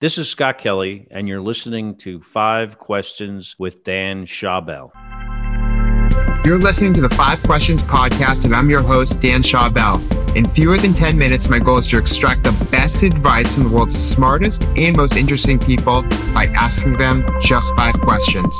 This is Scott Kelly, and you're listening to Five Questions with Dan Schawbel. You're listening to the Five Questions podcast, and I'm your host, Dan Schawbel. In fewer than 10 minutes, my goal is to extract the best advice from the world's smartest and most interesting people by asking them just five questions.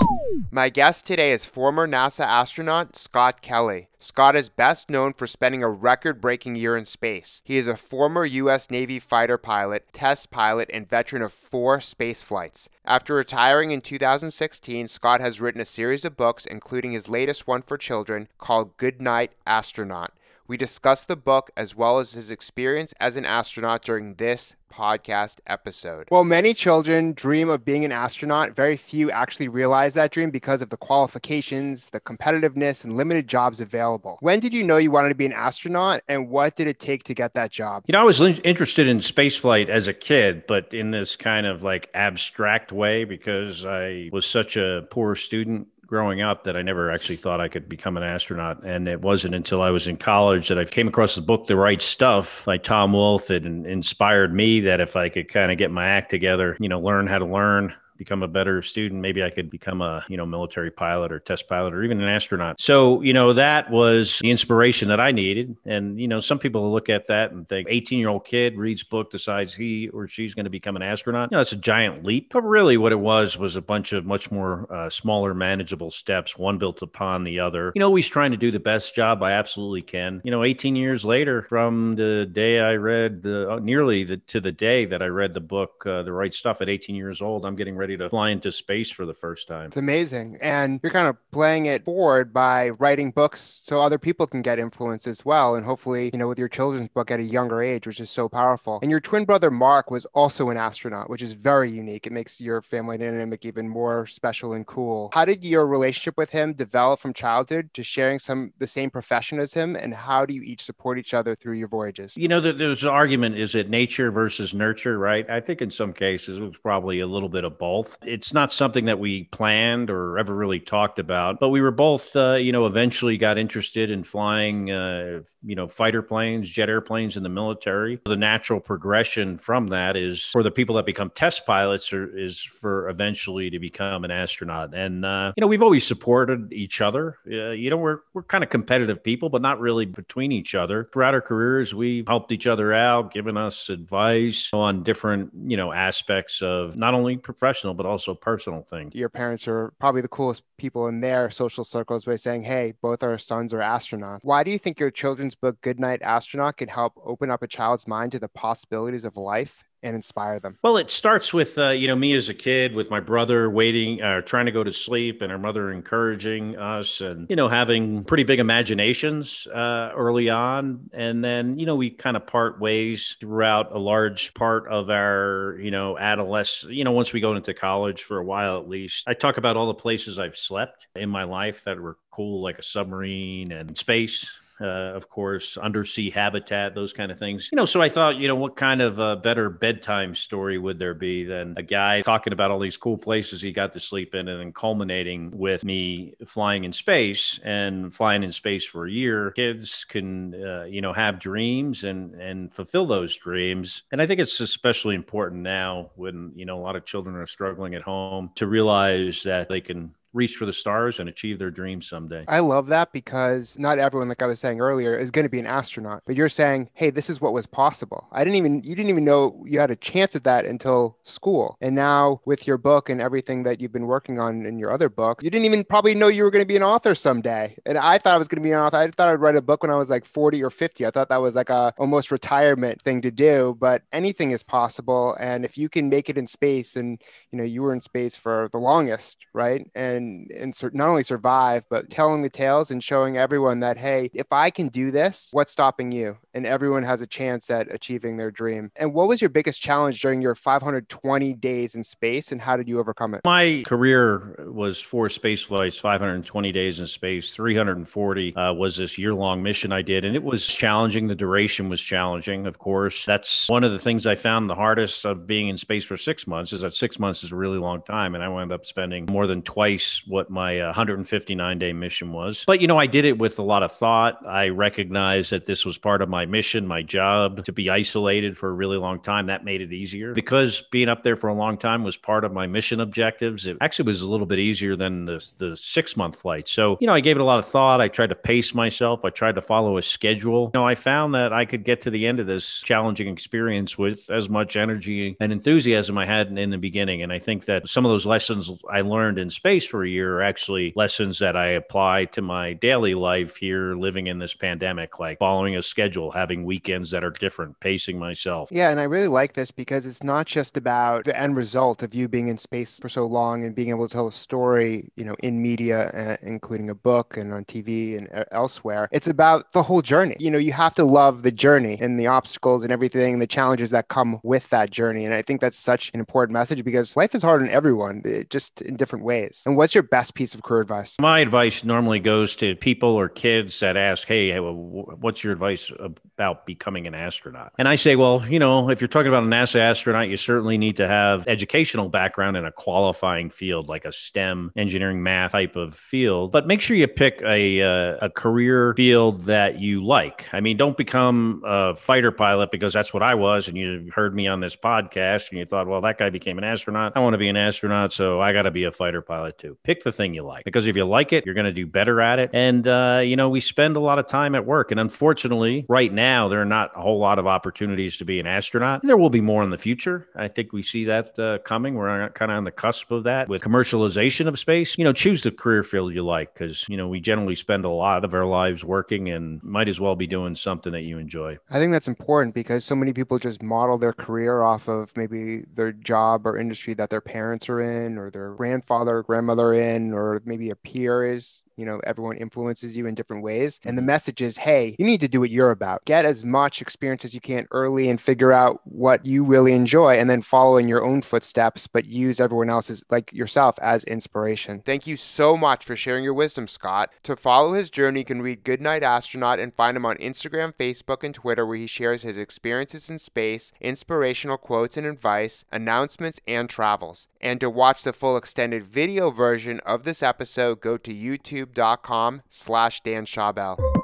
My guest today is former NASA astronaut Scott Kelly. Scott is best known for spending a record breaking year in space. He is a former U.S. Navy fighter pilot, test pilot, and veteran of four space flights. After retiring in 2016, Scott has written a series of books, including his latest one for children called Goodnight Astronaut. We discuss the book as well as his experience as an astronaut during this podcast episode. Well, many children dream of being an astronaut. Very few actually realize that dream because of the qualifications, the competitiveness, and limited jobs available. When did you know you wanted to be an astronaut, and what did it take to get that job? You know, I was interested in spaceflight as a kid, but in this kind of like abstract way because I was such a poor student growing up that I never actually thought I could become an astronaut. And it wasn't until I was in college that I came across the book, The Right Stuff by Tom Wolfe. It inspired me that if I could kind of get my act together, you know, learn how to learn, become a better student. Maybe I could become a, you know, military pilot or test pilot or even an astronaut. So, you know, that was the inspiration that I needed. And, you know, some people look at that and think 18 year old kid reads book, decides he or she's going to become an astronaut. You know, it's a giant leap. But really what it was was a bunch of much more uh, smaller, manageable steps, one built upon the other. You know, always trying to do the best job I absolutely can. You know, 18 years later from the day I read the, uh, nearly the, to the day that I read the book, uh, The Right Stuff at 18 years old, I'm getting ready ready to fly into space for the first time. It's amazing. And you're kind of playing it forward by writing books so other people can get influence as well. And hopefully, you know, with your children's book at a younger age, which is so powerful. And your twin brother, Mark, was also an astronaut, which is very unique. It makes your family dynamic even more special and cool. How did your relationship with him develop from childhood to sharing some the same profession as him? And how do you each support each other through your voyages? You know, there's an argument is it nature versus nurture, right? I think in some cases it was probably a little bit of both both. It's not something that we planned or ever really talked about, but we were both, uh, you know, eventually got interested in flying, uh, you know, fighter planes, jet airplanes in the military. The natural progression from that is for the people that become test pilots or is for eventually to become an astronaut. And, uh, you know, we've always supported each other. Uh, you know, we're, we're kind of competitive people, but not really between each other. Throughout our careers, we helped each other out, given us advice on different, you know, aspects of not only professional but also personal thing. Your parents are probably the coolest people in their social circles by saying, Hey, both our sons are astronauts. Why do you think your children's book, Goodnight Astronaut, can help open up a child's mind to the possibilities of life and inspire them? Well, it starts with uh, you know me as a kid with my brother waiting, uh, trying to go to sleep, and our mother encouraging us, and you know having pretty big imaginations uh, early on, and then you know we kind of part ways throughout a large part of our you know adolescence. You know once we go into college for a while at least, I talk about all the places I've slept in my life that were cool, like a submarine and space uh, of course, undersea habitat, those kind of things. You know, so I thought, you know, what kind of a better bedtime story would there be than a guy talking about all these cool places he got to sleep in and then culminating with me flying in space and flying in space for a year. Kids can, uh, you know, have dreams and, and fulfill those dreams. And I think it's especially important now when, you know, a lot of children are struggling at home to realize that they can reach for the stars and achieve their dreams someday. I love that because not everyone, like I was saying earlier, is going to be an astronaut. But you're saying, hey, this is what was possible. I didn't even, you didn't even know you had a chance at that until school. And now with your book and everything that you've been working on in your other book, you didn't even probably know you were going to be an author someday. And I thought I was going to be an author. I thought I'd write a book when I was like 40 or 50. I thought that was like a almost retirement thing to do, but anything is possible. And if you can make it in space and, you know, you were in space for the longest, right? And and and not only survive but telling the tales and showing everyone that hey if i can do this what's stopping you? And everyone has a chance at achieving their dream. And what was your biggest challenge during your 520 days in space and how did you overcome it? My career was four space flights 520 days in space 340 uh, was this year-long mission i did and it was challenging. The duration was challenging of course. That's one of the things i found the hardest of being in space for six months is that six months is a really long time and i wound up spending more than twice what my uh, 159 day mission was. But, you know, I did it with a lot of thought. I recognized that this was part of my mission, my job to be isolated for a really long time. That made it easier because being up there for a long time was part of my mission objectives. It actually was a little bit easier than the, the six month flight. So, you know, I gave it a lot of thought. I tried to pace myself, I tried to follow a schedule. You know, I found that I could get to the end of this challenging experience with as much energy and enthusiasm I had in the beginning. And I think that some of those lessons I learned in space for year are actually lessons that I apply to my daily life here living in this pandemic, like following a schedule, having weekends that are different, pacing myself. Yeah. And I really like this because it's not just about the end result of you being in space for so long and being able to tell a story, you know, in media, uh, including a book and on TV and uh, elsewhere. It's about the whole journey. You know, you have to love the journey and the obstacles and everything, the challenges that come with that journey. And I think that's such an important message because life is hard on everyone, just in different ways. And what's your best piece of career advice? My advice normally goes to people or kids that ask, Hey, what's your advice about becoming an astronaut? And I say, Well, you know, if you're talking about a NASA astronaut, you certainly need to have educational background in a qualifying field like a STEM, engineering, math type of field. But make sure you pick a, uh, a career field that you like. I mean, don't become a fighter pilot because that's what I was. And you heard me on this podcast and you thought, well, that guy became an astronaut. I want to be an astronaut. So I got to be a fighter pilot too. Pick the thing you like because if you like it, you're going to do better at it. And, uh, you know, we spend a lot of time at work. And unfortunately, right now, there are not a whole lot of opportunities to be an astronaut. There will be more in the future. I think we see that uh, coming. We're kind of on the cusp of that with commercialization of space. You know, choose the career field you like because, you know, we generally spend a lot of our lives working and might as well be doing something that you enjoy. I think that's important because so many people just model their career off of maybe their job or industry that their parents are in or their grandfather or grandmother in or maybe a peer is you know everyone influences you in different ways. And the mm-hmm. message is hey you need to do what you're about. Get as much experience as you can early and figure out what you really enjoy and then follow in your own footsteps but use everyone else's like yourself as inspiration. Thank you so much for sharing your wisdom scott. To follow his journey you can read goodnight astronaut and find him on instagram facebook and twitter where he shares his experiences in space inspirational quotes and advice announcements and travels. And to watch the full extended video version of this episode go to youtube youtube.com slash Dan Schawbel.